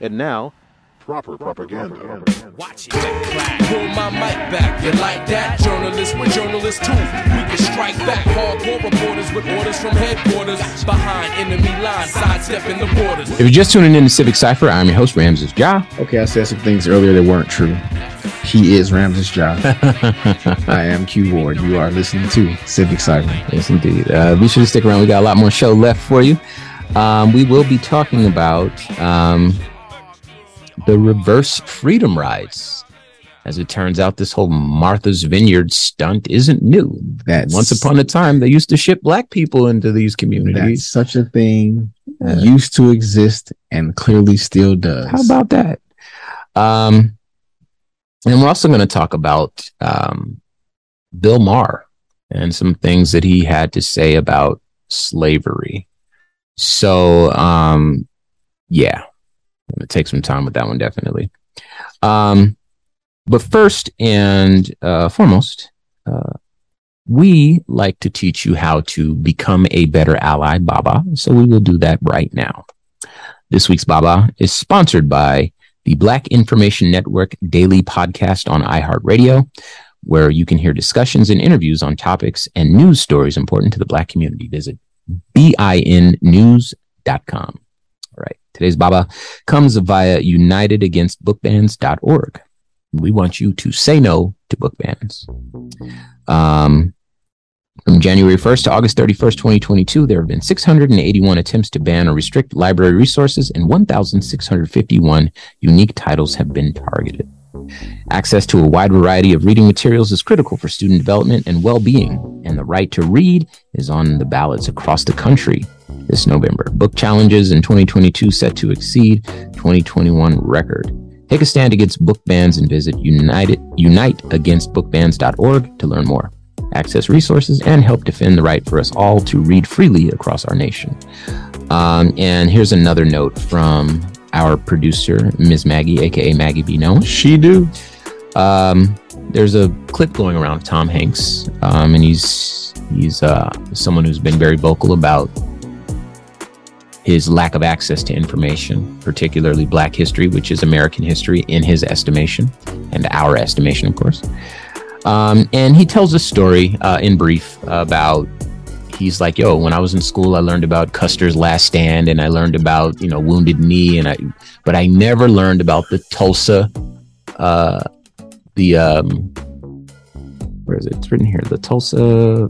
And now, proper propaganda. Watch it. Pull my mic back. You like that? Journalists with journalists too. We can strike back. Hardcore reporters with orders from headquarters. Behind enemy lines, sidestepping the borders. If you're just tuning in to Civic Cipher, I'm your host, Ramses Ja. Okay, I said some things earlier that weren't true. He is Ramses Ja. I am Q Ward. You are listening to Civic Cipher. Yes, indeed. Uh, be sure to stick around. We got a lot more show left for you. Um, we will be talking about um, the reverse freedom rides. As it turns out, this whole Martha's Vineyard stunt isn't new. That's Once upon a time, they used to ship black people into these communities. such a thing Yeah. used to exist and clearly still does. How about that? Um, and we're also going to talk about um, Bill Maher and some things that he had to say about slavery. So, um, yeah, I'm to take some time with that one, definitely. Um, but first and uh, foremost, uh, we like to teach you how to become a better ally, Baba. So we will do that right now. This week's Baba is sponsored by the Black Information Network daily podcast on iHeartRadio, where you can hear discussions and interviews on topics and news stories important to the Black community. Visit binnews.com. Today's Baba comes via unitedagainstbookbans.org. We want you to say no to book bans. Um, from January 1st to August 31st, 2022, there have been 681 attempts to ban or restrict library resources, and 1,651 unique titles have been targeted. Access to a wide variety of reading materials is critical for student development and well being, and the right to read is on the ballots across the country this November. Book challenges in 2022 set to exceed 2021 record. Take a stand against book bans and visit United, uniteagainstbookbans.org to learn more access resources, and help defend the right for us all to read freely across our nation. Um, and here's another note from our producer, Ms. Maggie, aka Maggie B. Nolan. She do. Um, there's a clip going around of Tom Hanks, um, and he's he's uh, someone who's been very vocal about his lack of access to information, particularly Black history, which is American history in his estimation, and our estimation, of course. Um, and he tells a story uh, in brief about he's like, yo, when I was in school, I learned about Custer's Last Stand, and I learned about you know Wounded Knee, and I, but I never learned about the Tulsa, uh, the um, where is it? It's written here, the Tulsa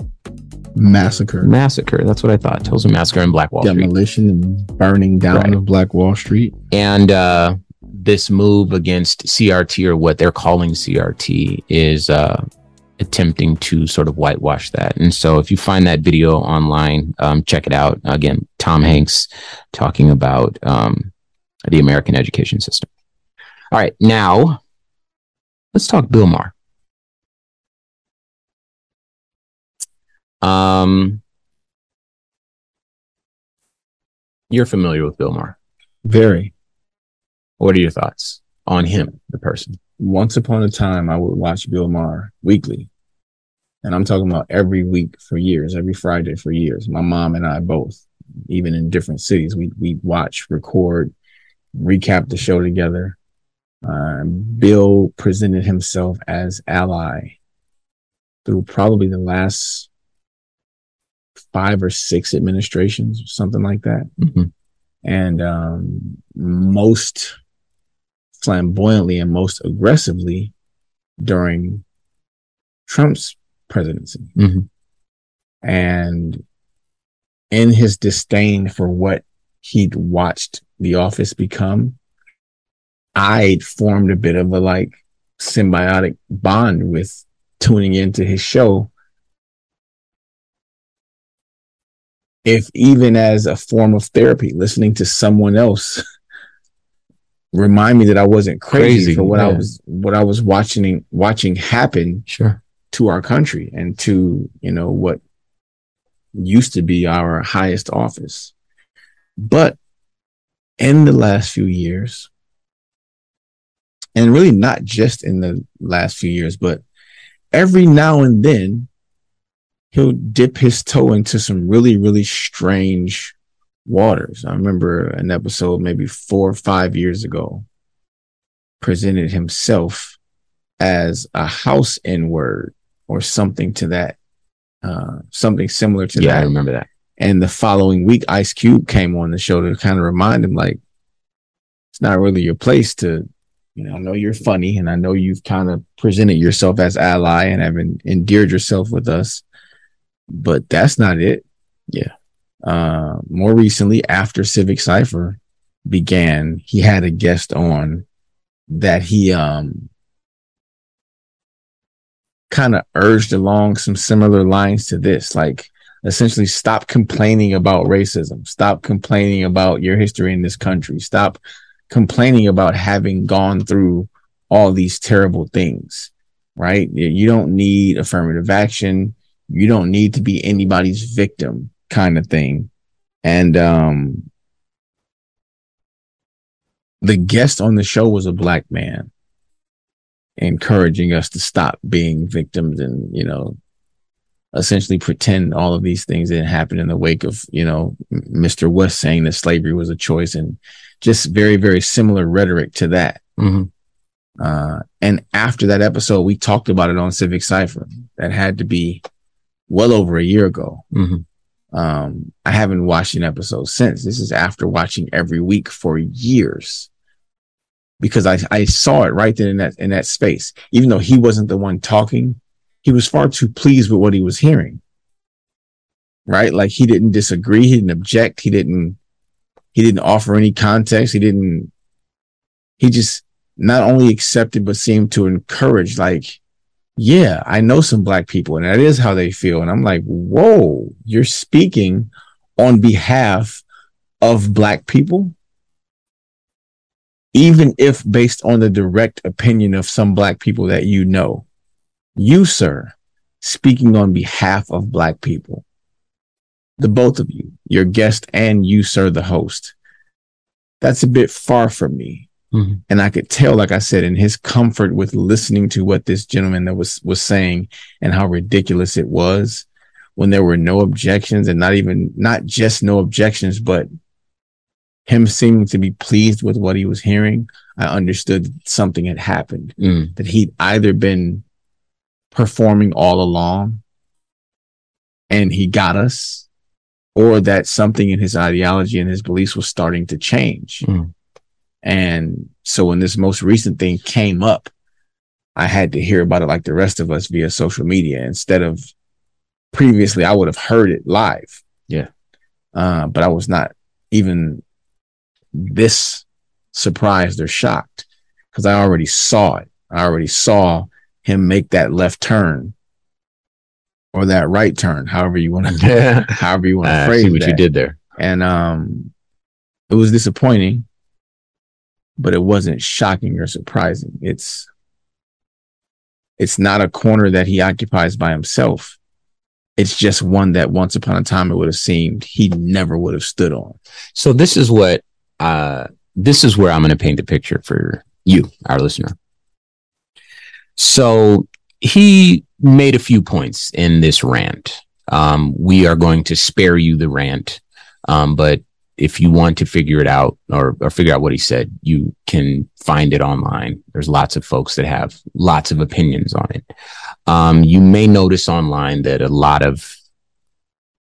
Massacre, Massacre. That's what I thought. Tulsa Massacre and Black Wall Street. demolition, and burning down Right. of Black Wall Street. and uh, this move against CRT or what they're calling CRT is uh, attempting to sort of whitewash that. And so, if you find that video online, um, check it out. Again, Tom Hanks talking about um, the American education system. All right, now let's talk Bill Maher. Um, you're familiar with Bill Maher. Very. What are your thoughts on him, the person? Once upon a time, I would watch Bill Maher weekly. And I'm talking about every week for years, every Friday for years. My mom and I both, even in different cities, we we watch, record, recap the show together. Uh, Bill presented himself as ally through probably the last five or six administrations, something like that. Mhm. And um, most flamboyantly and most aggressively during Trump's presidency. Mhm. And in his disdain for what he'd watched the office become, I'd formed a bit of a like symbiotic bond with tuning into his show. If even as a form of therapy, listening to someone else remind me that I wasn't crazy, Crazy, for what I was what I was watching watching happen Sure. to our country and to you know what used to be our highest office but in the last few years and really not just in the last few years but every now and then he'll dip his toe into some really really strange Waters. I remember an episode maybe four or five years ago presented himself as a house N word or something to that, uh, something similar to that. yeah, I remember that. And the following week, Ice Cube came on the show to kind of remind him, like, it's not really your place to, you know, I know you're funny and I know you've kind of presented yourself as ally and have en- endeared yourself with us, but that's not it. Yeah. Uh, more recently, after Civic Cipher began, he had a guest on that he, um, kind of urged along some similar lines to this, like essentially stop complaining about racism, stop complaining about your history in this country, stop complaining about having gone through all these terrible things, right? You don't need affirmative action. You don't need to be anybody's victim kind of thing. And, um, the guest on the show was a black man encouraging us to stop being victims and, you know, essentially pretend all of these things didn't happen in the wake of, you know, Mr. West saying that slavery was a choice and just very, very similar rhetoric to that. Mhm. Uh, and after that episode, we talked about it on Civic Cipher. That had to be well over a year ago. Mhm. Um, I haven't watched an episode since. This is after watching every week for years because I, I saw it right then in that, in that space. Even though he wasn't the one talking, he was far too pleased with what he was hearing. Right? Like he didn't disagree. He didn't object. He didn't, he didn't offer any context. He didn't, he just not only accepted, but seemed to encourage, like, yeah, I know some black people and that is how they feel. And I'm like, whoa, you're speaking on behalf of black people. Even if based on the direct opinion of some black people that you know, you, sir, speaking on behalf of black people, the both of you, your guest and you, sir, the host, that's a bit far from me. Mhm. And I could tell, like I said, in his comfort with listening to what this gentleman that was, was saying and how ridiculous it was when there were no objections and not even, not just no objections, but him seeming to be pleased with what he was hearing. I understood something had happened Mm. that he'd either been performing all along and he got us or that something in his ideology and his beliefs was starting to change. Mm. And so when this most recent thing came up, I had to hear about it like the rest of us via social media instead of previously I would have heard it live. Yeah. Uh, but I was not even this surprised or shocked because I already saw it. I already saw him make that left turn or that right turn, however you want to, however you want to phrase see what that. you did there. And um, it was disappointing, but it wasn't shocking or surprising. It's it's not a corner that he occupies by himself. It's just one that once upon a time it would have seemed he never would have stood on. So this is what uh this is where I'm going to paint the picture for you, our listener. So he made a few points in this rant. Um, we are going to spare you the rant, um, but if you want to figure it out or, or figure out what he said, you can find it online. There's lots of folks that have lots of opinions on it. Um, you may notice online that a lot of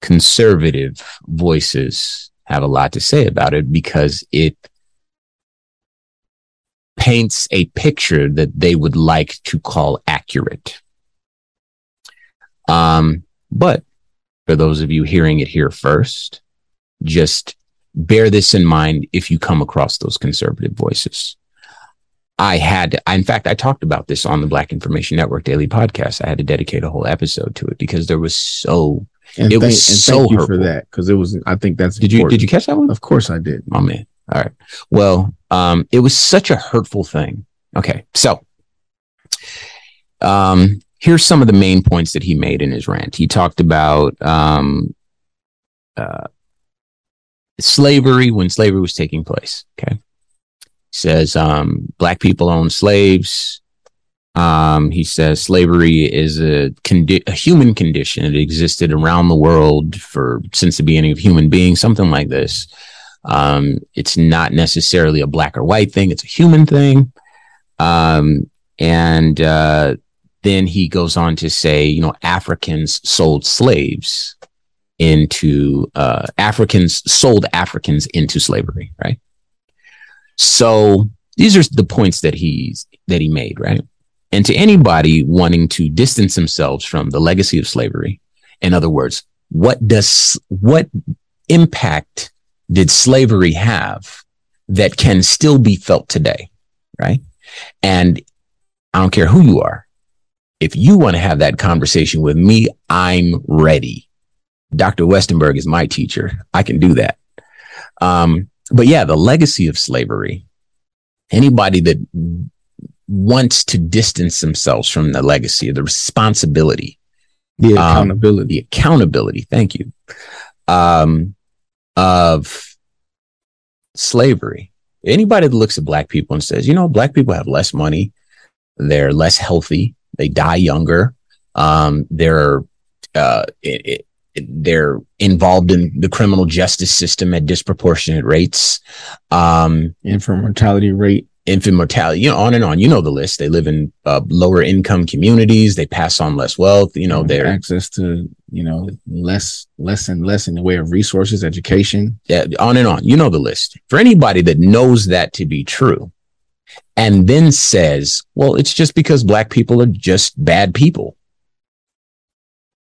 conservative voices have a lot to say about it because it paints a picture that they would like to call accurate. Um, but for those of you hearing it here first, just bear this in mind if you come across those conservative voices. I had, in fact, I talked about this on the Black Information Network Daily Podcast. I had to dedicate a whole episode to it because there was so. And It thank, was and so thank for that because it was. I think that's Did you did you catch that one? Of course, I did. Oh man. All right. Well, um, it was such a hurtful thing. Okay. So, um, here's some of the main points that he made in his rant. He talked about, um, uh, slavery when slavery was taking place. Okay. He says, um, black people owned slaves. Um, he says slavery is a, condi- a human condition. It existed around the world for since the beginning of human beings, something like this. Um, it's not necessarily a black or white thing; it's a human thing. Um, and uh, then he goes on to say, you know, Africans sold slaves into uh, Africans sold Africans into slavery, right? So these are the points that he's that he made, right? And to anybody wanting to distance themselves from the legacy of slavery, in other words, what does what impact did slavery have that can still be felt today, right? And I don't care who you are. If you want to have that conversation with me, I'm ready. Dr. Westenberg is my teacher. I can do that. Um, but yeah, the legacy of slavery, anybody that wants to distance themselves from the legacy of the responsibility, The Um, accountability. the accountability, thank you, um, of slavery. Anybody that looks at black people and says, you know, black people have less money, they're less healthy, they die younger, um, they're uh, it, it, they're involved in the criminal justice system at disproportionate rates. Um, infant mortality rate. infant mortality, you know, on and on. You know the list. They live in uh, lower income communities. They pass on less wealth. You know, they're access to you know less less and less in the way of resources, education. yeah, on and on. You know the list. For anybody that knows that to be true and then says, well, it's just because black people are just bad people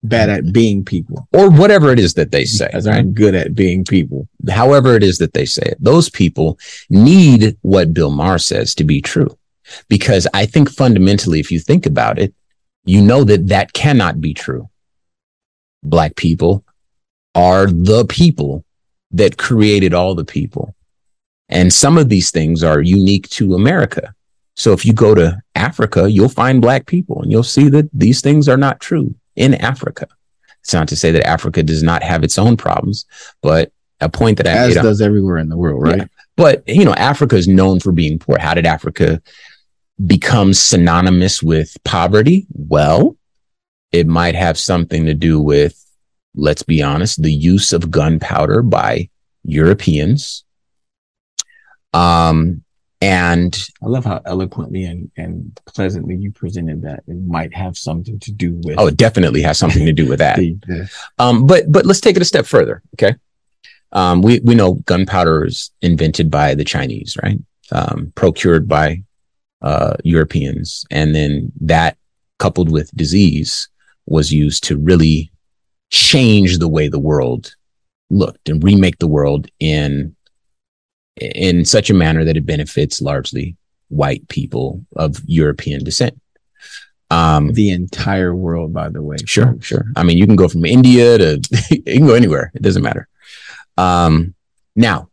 Bad at being people, or whatever it is that they say. right? I'm good at being people. However it is that they say it, those people need what Bill Maher says to be true. Because I think fundamentally, if you think about it, you know that that cannot be true. Black people are the people that created all the people. And some of these things are unique to America. So if you go to Africa, you'll find black people and you'll see that these things are not true in Africa. It's not to say that Africa does not have its own problems, but a point that I As made on- does everywhere in the world, right? Yeah. but you know, Africa is known for being poor. How did Africa become synonymous with poverty? Well, it might have something to do with, let's be honest, the use of gunpowder by Europeans. Um, and I love how eloquently and, and pleasantly you presented that. It might have something to do with oh, it definitely has something to do with that. the, the Um, but but let's take it a step further. Okay. Um, we we know gunpowder is invented by the Chinese, right? Um, procured by uh, Europeans, and then that coupled with disease was used to really change the way the world looked and remake the world in in such a manner that it benefits largely white people of European descent. Um, the entire world, by the way. Sure, sure. I mean, you can go from India to you can go anywhere. It doesn't matter. Um, now,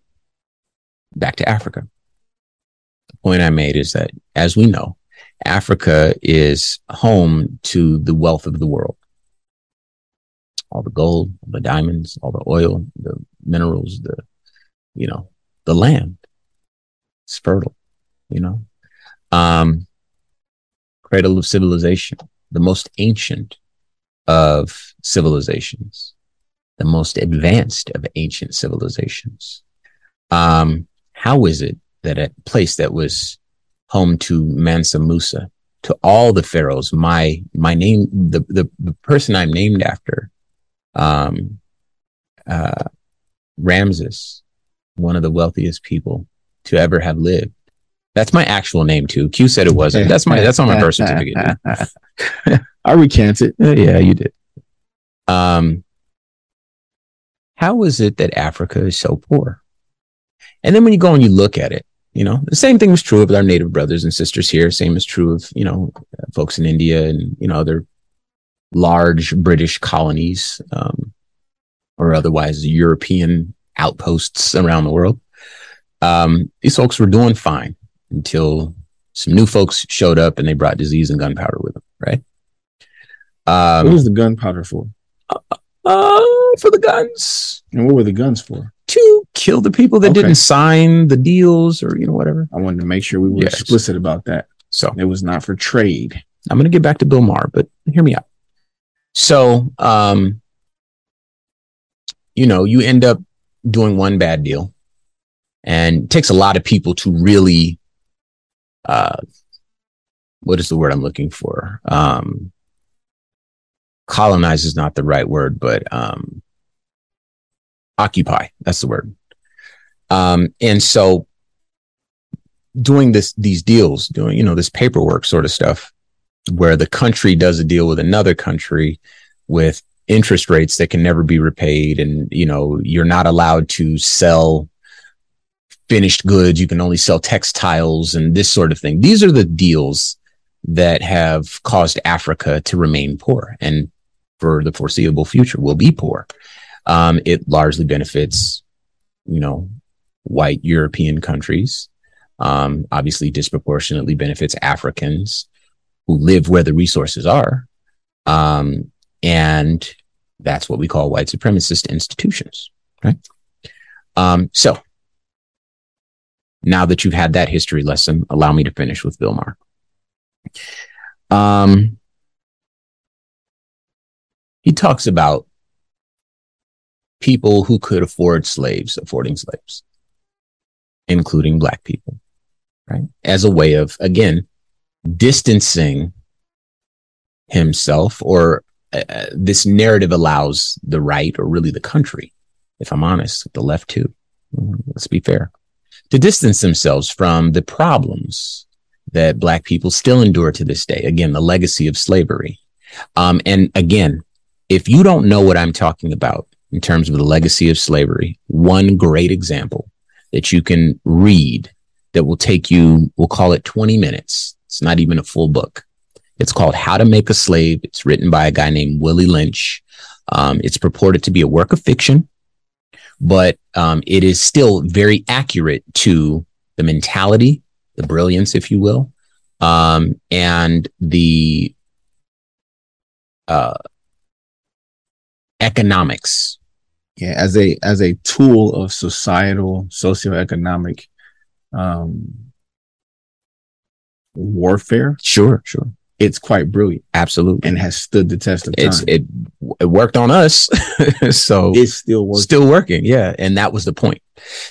back to Africa. The point I made is that, as we know, Africa is home to the wealth of the world. All the gold, the diamonds, all the oil, the minerals, the, you know, the land. It's fertile, you know. Um, cradle of civilization, the most ancient of civilizations, the most advanced of ancient civilizations. Um, how is it that a place that was home to Mansa Musa, to all the pharaohs, my my name, the the, the person I'm named after, um, uh, Ramses, one of the wealthiest people to ever have lived. That's my actual name too. Q said it wasn't. That's my that's on my birth certificate. I recant it. Uh, yeah, you did. Um, how is it that Africa is so poor? And then when you go and you look at it, you know, the same thing was true of our native brothers and sisters here. Same is true of, you know, folks in India and, you know, other large British colonies, um, or otherwise European outposts around the world. Um, these folks were doing fine until some new folks showed up and they brought disease and gunpowder with them, right? Um, what was the gunpowder for? uh, for the guns And what were the guns for? to kill the people that Okay. didn't sign the deals or you know whatever. I wanted to make sure we were Yes. explicit about that. So It was not for trade. I'm going to get back to Bill Maher, but hear me out. So, um, you know, you end up doing one bad deal, and it takes a lot of people to really, uh, what is the word I'm looking for? Um, colonize is not the right word, but um, occupy. That's the word. Um, and so, doing this, these deals, doing you know this paperwork sort of stuff, where the country does a deal with another country with interest rates that can never be repaid and you know you're not allowed to sell finished goods. You can only sell textiles and this sort of thing. These are the deals that have caused africa to remain poor and for the foreseeable future will be poor. Um, it largely benefits you know white european countries. Um, obviously disproportionately benefits africans who live where the resources are. Um, and that's what we call white supremacist institutions, right? Um, so now that you've had that history lesson, allow me to finish with Bill Maher. Um, he talks about people who could afford slaves, affording slaves, including black people, right? As a way of, again, distancing himself or uh, this narrative allows the right or really the country if i'm honest the left too. Let's be fair. To distance themselves from the problems that black people still endure to this day. Again the legacy of slavery. Um, and again if you don't know what i'm talking about in terms of the legacy of slavery one great example that you can read that will take you we'll call it 20 minutes. It's not even a full book. It's called How to Make a Slave. It's written by a guy named Willie Lynch. Um, it's purported to be a work of fiction, but um, it is still very accurate to the mentality, the brilliance, if you will, um, and the uh, economics. Yeah, as a as a tool of societal socioeconomic um warfare, Sure, sure, it's quite brilliant absolutely. and has stood the test of time. it's it it worked on us, so it's still working. Still working. Yeah. And that was the point.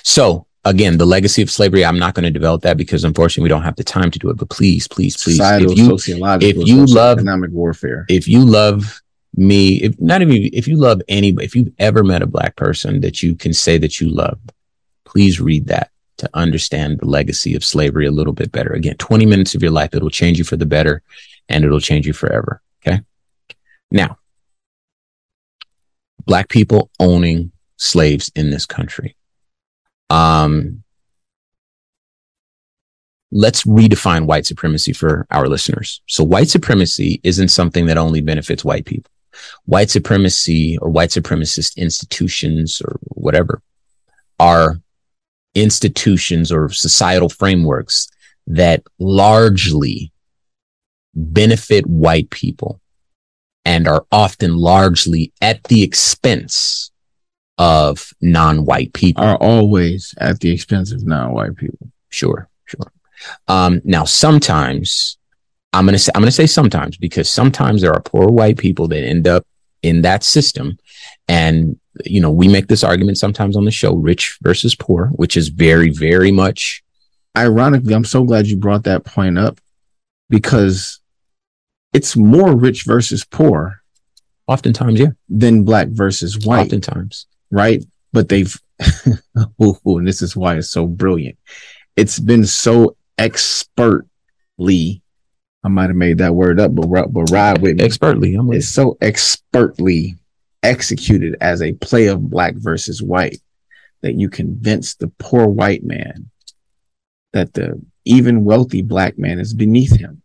So again, the legacy of slavery, I'm not going to develop that because unfortunately we don't have the time to do it, but please, please, please, societal, if you, sociological, if you love- economic warfare. if you love me, if not even, if you love anybody, if you've ever met a black person that you can say that you love, please read that to understand the legacy of slavery a little bit better. Again, 20 minutes of your life, it'll change you for the better and it'll change you forever. Okay. Now, black people owning slaves in this country. Um, let's redefine white supremacy for our listeners. So white supremacy isn't something that only benefits white people. White supremacy or white supremacist institutions or whatever are institutions or societal frameworks that largely benefit white people and are often largely at the expense of non-white people. are always at the expense of non-white people. Sure, sure. Um, now sometimes I'm gonna say I'm gonna say sometimes because sometimes there are poor white people that end up in that system, and you know we make this argument sometimes on the show, rich versus poor, which is very, very much Ironically, I'm so glad you brought that point up because it's more rich versus poor oftentimes, yeah, than black versus white, oftentimes, right? But they've, ooh, and this is why it's so brilliant. It's been so expertly, I might have made that word up, but, but ride with me. expertly. I'm with It's so expertly executed as a play of black versus white that you convince the poor white man that the even wealthy black man is beneath him.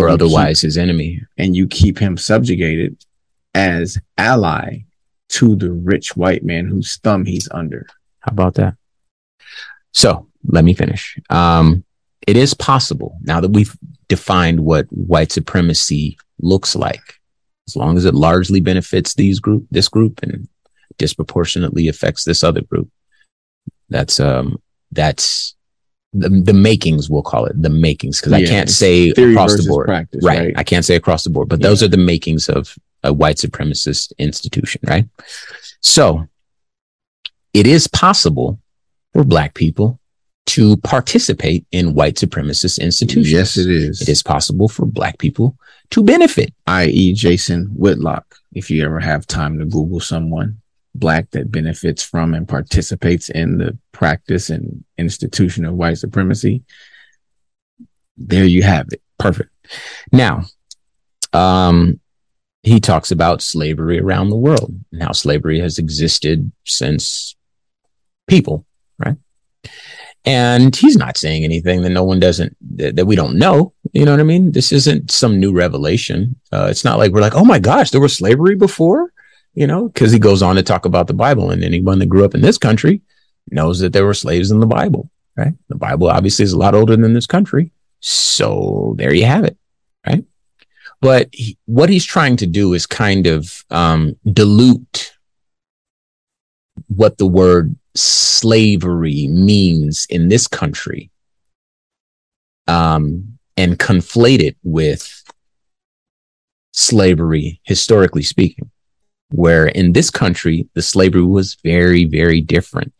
Or otherwise his enemy. and you keep him subjugated as ally to the rich white man whose thumb he's under. How about that? So let me finish. Um, it is possible now that we've defined what white supremacy looks like, as long as it largely benefits these group, this group, and disproportionately affects this other group. That's um, that's the, the makings, we'll call it the makings, because I can't say across the board. practice, right. right? I can't say across the board, but those are the makings of a white supremacist institution, right? So it is possible for black people to participate in white supremacist institutions. Yes, it is. It is possible for black people to benefit. i.e., Jason Whitlock. If you ever have time to Google someone black that benefits from and participates in the practice and institution of white supremacy, there you have it. Perfect. Now, um, he talks about slavery around the world and how slavery has existed since people, right? And he's not saying anything that no one doesn't that, that we don't know. You know what I mean? This isn't some new revelation. Uh, it's not like we're like, oh my gosh, there was slavery before. You know, because he goes on to talk about the Bible, and anyone that grew up in this country knows that there were slaves in the Bible. Right? The Bible obviously is a lot older than this country. So there you have it. Right? But he, what he's trying to do is kind of um, dilute what the word slavery means in this country um, and conflate it with slavery, historically speaking, where in this country, the slavery was very, very different.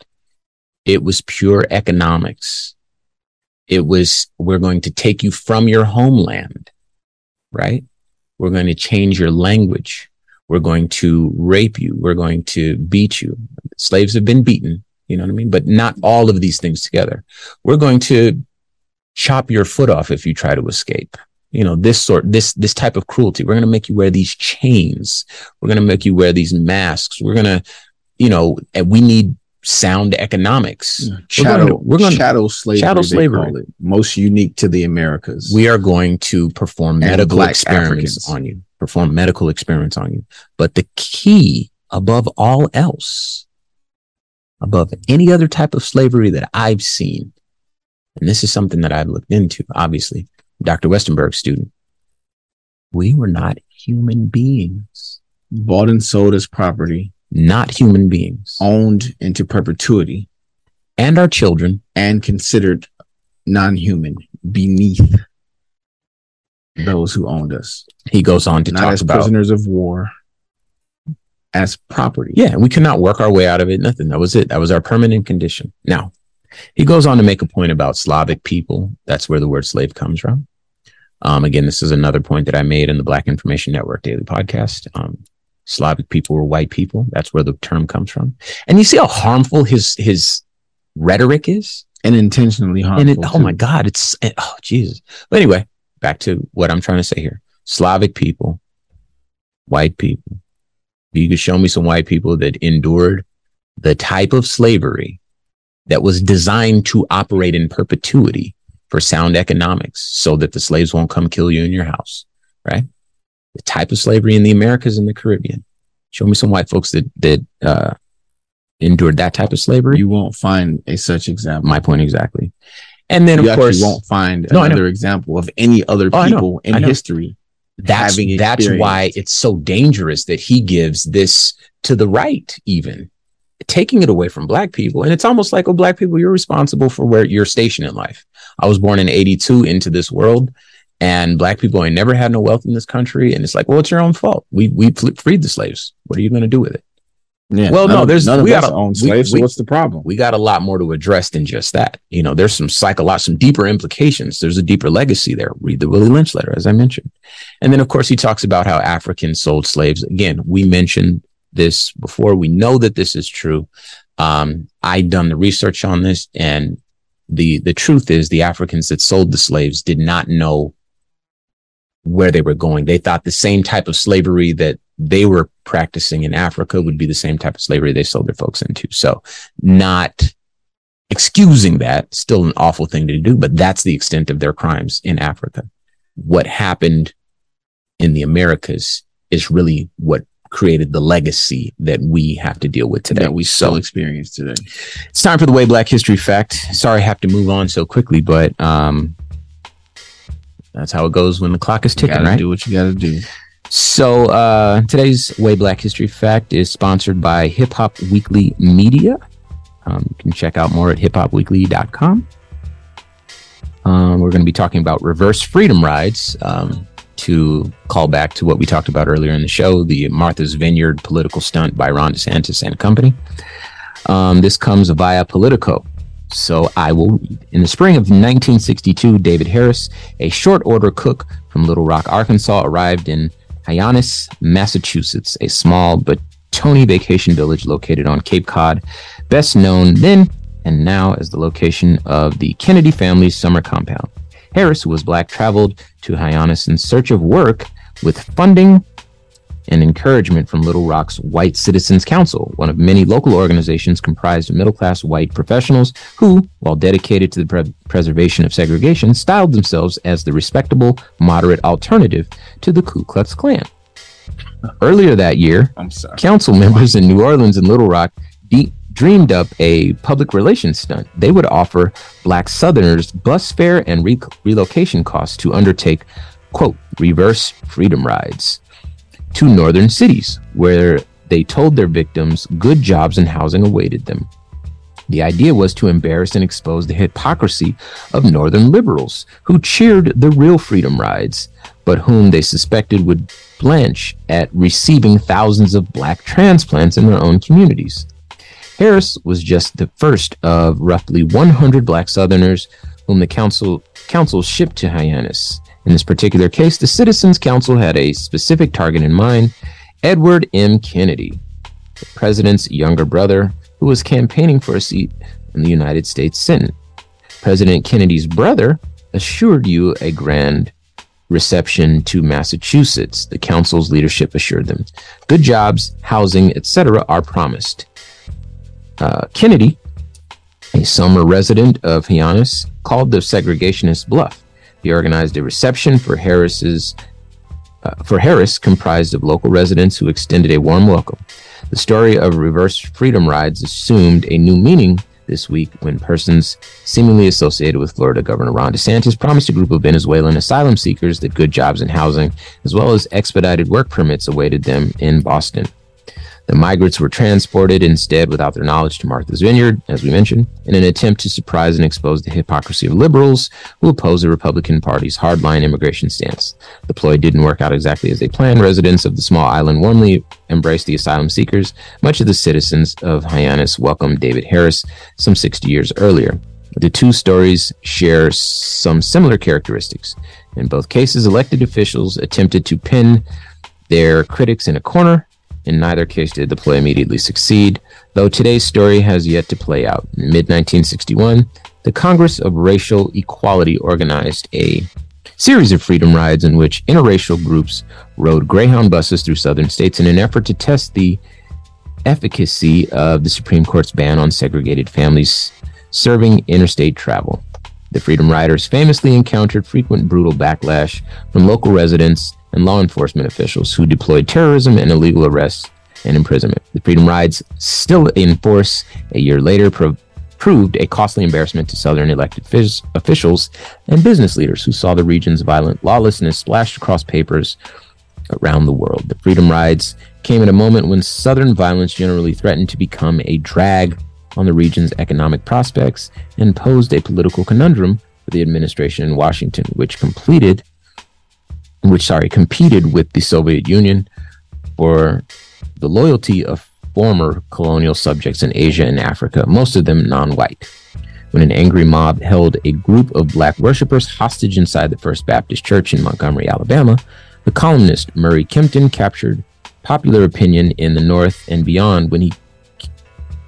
It was pure economics. It was, we're going to take you from your homeland, right? We're going to change your language. We're going to rape you. We're going to beat you. Slaves have been beaten. You know what I mean? But not all of these things together. We're going to chop your foot off if you try to escape. You know, this sort, this, this type of cruelty. We're going to make you wear these chains. We're going to make you wear these masks. We're going to, you know, and we need sound economics. Chattel, we're going to, chattel slavery. chattel slavery. Most unique to the Americas. we are going to perform And medical experiments Africans. on you, perform medical experiments on you. But the key above all else, above any other type of slavery that I've seen, and this is something that I've looked into, obviously, Dr. Westenberg student, we were not human beings, bought and sold as property, not human beings, owned into perpetuity, and our children. and considered non-human beneath those who owned us. He goes on to Not talk as about prisoners of war, as property. Yeah, we could not work our way out of it. Nothing. That was it. That was our permanent condition. Now, he goes on to make a point about Slavic people. That's where the word slave comes from. Um, again, this is another point that I made in the Black Information Network Daily Podcast. Um, Slavic people were white people. That's where the term comes from. And you see how harmful his his rhetoric is. and intentionally harmful. and it, oh my God, it's it- oh Jesus. But anyway, back to what I'm trying to say here: Slavic people, white people. You could show me some white people that endured the type of slavery that was designed to operate in perpetuity for sound economics, so that the slaves won't come kill you in your house, right? The type of slavery in the Americas and the Caribbean. Show me some white folks that that uh, endured that type of slavery. You won't find a such example. my point exactly. And then, you of course, won't find No, another example of any other Oh, people I in history. that's having that's why it's so dangerous that he gives this to the right even taking it away from black people and it's almost like oh black people you're responsible for where your station in life i was born in 82 into this world and black people ain't never had no wealth in this country and it's like well it's your own fault we we freed the slaves what are you going to do with it Yeah. Well, none no, there's- none of we us gotta- own slaves. we- so what's the problem? we got a lot more to address than just that. You know, there's some psycho, some deeper implications. There's a deeper legacy there. Read the Willie Lynch letter, as I mentioned. And then, of course, he talks about how Africans sold slaves. Again, we mentioned this before. We know that this is true. Um, I done the research on this, and the the truth is, the Africans that sold the slaves did not know where they were going. They thought the same type of slavery that they were practicing in Africa would be the same type of slavery they sold their folks into. So, not excusing that, still an awful thing to do, but that's the extent of their crimes in Africa. What happened in the Americas is really what created the legacy that we have to deal with today. that we still experience today. It's time for the way Black History Fact. Sorry I have to move on so quickly, but um, that's how it goes when the clock is ticking, right? do what you gotta do. So uh, today's Way Black History Fact is sponsored by Hip Hop Weekly Media. Um, you can check out more at hiphopweekly.com. we're going to be talking about reverse freedom rides um, to call back to what we talked about earlier in the show the Martha's Vineyard political stunt by Ron DeSantis and company. Um, this comes via Politico. So I will read. In the spring of 1962, David Harris, a short order cook from Little Rock, Arkansas, arrived in Hyannis, Massachusetts, a small but tony vacation village located on Cape Cod, best known then and now as the location of the Kennedy family's summer compound. Harris, who was black, traveled to Hyannis in search of work with funding and encouragement from Little Rock's White Citizens Council, one of many local organizations comprised of middle class white professionals who, while dedicated to the pre- preservation of segregation, styled themselves as the respectable, moderate alternative to the Ku Klux Klan. Earlier that year, council members in New Orleans and Little Rock de- dreamed up a public relations stunt. They would offer black Southerners bus fare and re- relocation costs to undertake, quote, reverse freedom rides to northern cities, where they told their victims good jobs and housing awaited them. The idea was to embarrass and expose the hypocrisy of northern liberals who cheered the real freedom rides, but whom they suspected would blanch at receiving thousands of black transplants in their own communities. Harris was just the first of roughly 100 black Southerners whom the council, council shipped to Hyannis. In this particular case, the Citizens Council had a specific target in mind Edward M. Kennedy, the president's younger brother, who was campaigning for a seat in the United States Senate. President Kennedy's brother assured you a grand reception to Massachusetts. The council's leadership assured them good jobs, housing, etc. are promised. Uh, Kennedy, a summer resident of Hyannis, called the segregationist bluff. He organized a reception for Harris's uh, for Harris, comprised of local residents who extended a warm welcome. The story of reverse freedom rides assumed a new meaning this week when persons seemingly associated with Florida Governor Ron DeSantis promised a group of Venezuelan asylum seekers that good jobs and housing, as well as expedited work permits, awaited them in Boston. The migrants were transported instead without their knowledge to Martha's Vineyard, as we mentioned, in an attempt to surprise and expose the hypocrisy of liberals who oppose the Republican Party's hardline immigration stance. The ploy didn't work out exactly as they planned. Residents of the small island warmly embraced the asylum seekers. Much of the citizens of Hyannis welcomed David Harris some 60 years earlier. The two stories share some similar characteristics. In both cases, elected officials attempted to pin their critics in a corner in neither case did the play immediately succeed, though today's story has yet to play out. In mid 1961, the Congress of Racial Equality organized a series of freedom rides in which interracial groups rode Greyhound buses through southern states in an effort to test the efficacy of the Supreme Court's ban on segregated families serving interstate travel. The Freedom Riders famously encountered frequent brutal backlash from local residents and law enforcement officials who deployed terrorism and illegal arrests and imprisonment. The Freedom Rides, still in force a year later, pro- proved a costly embarrassment to Southern elected fis- officials and business leaders who saw the region's violent lawlessness splashed across papers around the world. The Freedom Rides came at a moment when Southern violence generally threatened to become a drag on the region's economic prospects and posed a political conundrum for the administration in Washington, which completed which sorry competed with the Soviet Union for the loyalty of former colonial subjects in Asia and Africa, most of them non-white. When an angry mob held a group of black worshippers hostage inside the First Baptist Church in Montgomery, Alabama, the columnist Murray Kempton captured popular opinion in the North and beyond when he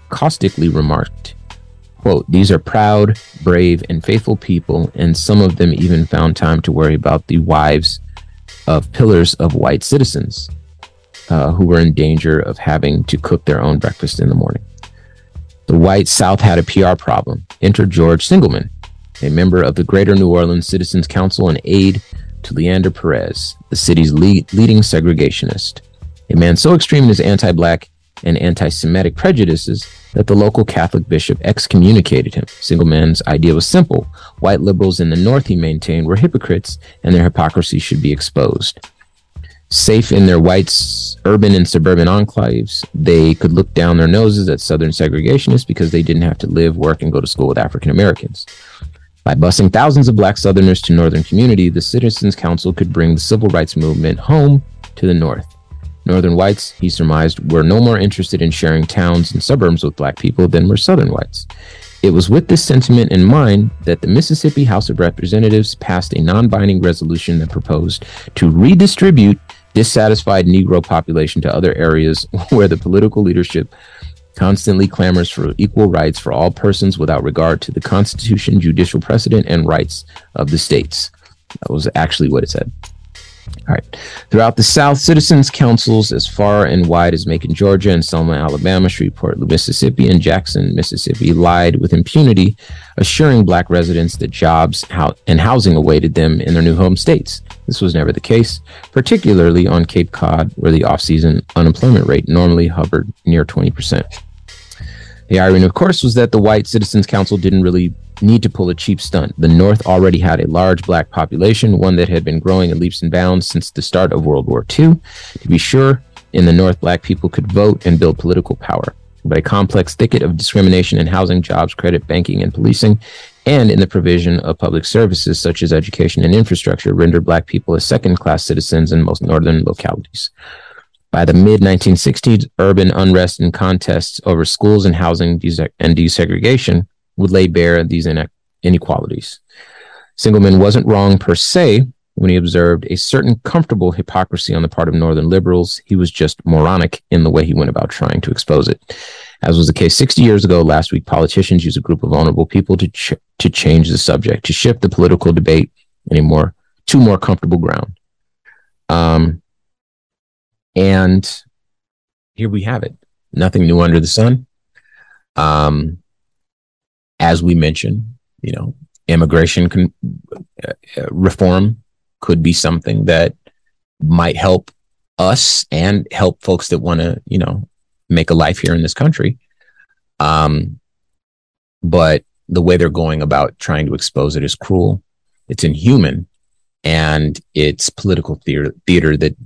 caustically remarked, quote, These are proud, brave, and faithful people, and some of them even found time to worry about the wives of pillars of white citizens uh, who were in danger of having to cook their own breakfast in the morning. The white South had a PR problem. Enter George Singelmann, a member of the Greater New Orleans Citizens Council and aide to Leander Perez, the city's lead, leading segregationist. A man so extreme in his anti black and anti Semitic prejudices that the local Catholic bishop excommunicated him. Singelmann's idea was simple white liberals in the North, he maintained, were hypocrites and their hypocrisy should be exposed. Safe in their white urban and suburban enclaves, they could look down their noses at Southern segregationists because they didn't have to live, work, and go to school with African Americans. By busing thousands of black Southerners to Northern community, the Citizens Council could bring the civil rights movement home to the North. Northern whites, he surmised, were no more interested in sharing towns and suburbs with black people than were Southern whites. It was with this sentiment in mind that the Mississippi House of Representatives passed a non binding resolution that proposed to redistribute dissatisfied Negro population to other areas where the political leadership constantly clamors for equal rights for all persons without regard to the Constitution, judicial precedent, and rights of the states. That was actually what it said. All right. Throughout the South, citizens' councils as far and wide as Macon, Georgia, and Selma, Alabama, Shreveport, Mississippi, and Jackson, Mississippi, lied with impunity, assuring black residents that jobs and housing awaited them in their new home states. This was never the case, particularly on Cape Cod, where the off-season unemployment rate normally hovered near 20%. The irony, of course, was that the White Citizens Council didn't really need to pull a cheap stunt. The North already had a large black population, one that had been growing in leaps and bounds since the start of World War II. To be sure, in the North, black people could vote and build political power. But a complex thicket of discrimination in housing, jobs, credit, banking, and policing, and in the provision of public services such as education and infrastructure, rendered black people as second class citizens in most northern localities. By the mid 1960s, urban unrest and contests over schools and housing and desegregation would lay bare these inequalities. Singelmann wasn't wrong per se when he observed a certain comfortable hypocrisy on the part of Northern liberals. He was just moronic in the way he went about trying to expose it. As was the case 60 years ago, last week, politicians used a group of vulnerable people to, ch- to change the subject, to shift the political debate any more to more comfortable ground. Um, and here we have it. Nothing new under the sun. Um, as we mentioned, you know, immigration con- uh, uh, reform could be something that might help us and help folks that want to, you know, make a life here in this country. Um, but the way they're going about trying to expose it is cruel. It's inhuman, and it's political theater, theater that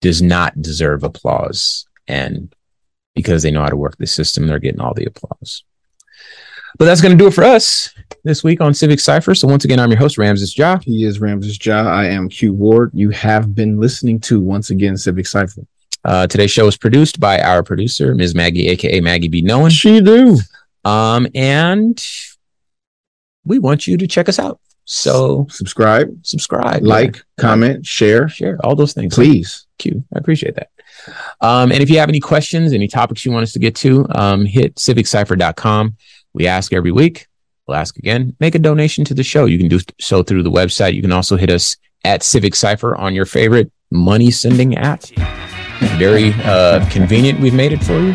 does not deserve applause. And because they know how to work the system, they're getting all the applause. But that's going to do it for us this week on Civic Cipher. So once again, I'm your host, Ramses Ja. He is Ramses Ja. I am Q Ward. You have been listening to, once again, Civic Cipher. Uh, today's show is produced by our producer, Ms. Maggie, aka Maggie B. Nolan. She do. Um, and we want you to check us out. So subscribe, subscribe, like, yeah. comment, share, share all those things. Please. Q. I appreciate that. Um, and if you have any questions, any topics you want us to get to, um, hit civiccipher.com. We ask every week. We'll ask again. Make a donation to the show. You can do so through the website. You can also hit us at Civic Cipher on your favorite money sending app. Very uh, convenient. We've made it for you.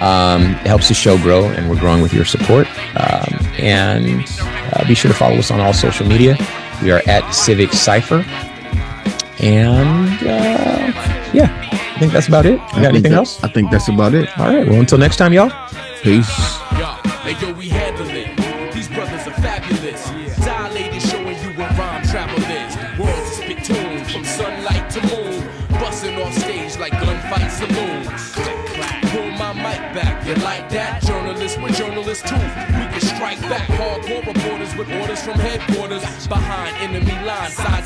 Um, it helps the show grow, and we're growing with your support. Um, and uh, be sure to follow us on all social media. We are at Civic Cipher. And uh, yeah, I think that's about it. You got anything that, else? I think that's about it. All right. Well, until next time, y'all. Peace.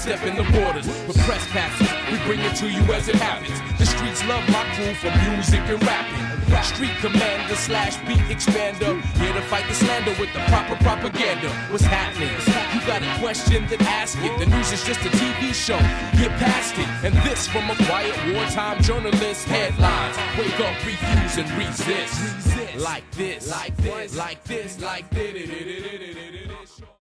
Lines, sidestepping the borders. With press passes, we bring it to you as it happens. The streets love my crew for music and rapping. Street commander slash beat expander. Here to fight the slander with the proper propaganda. What's happening? You got a question, then ask it. The news is just a TV show. Get past it. And this from a quiet wartime journalist. Headlines. Wake up, refuse, and resist. Like this, like this, like this, like this.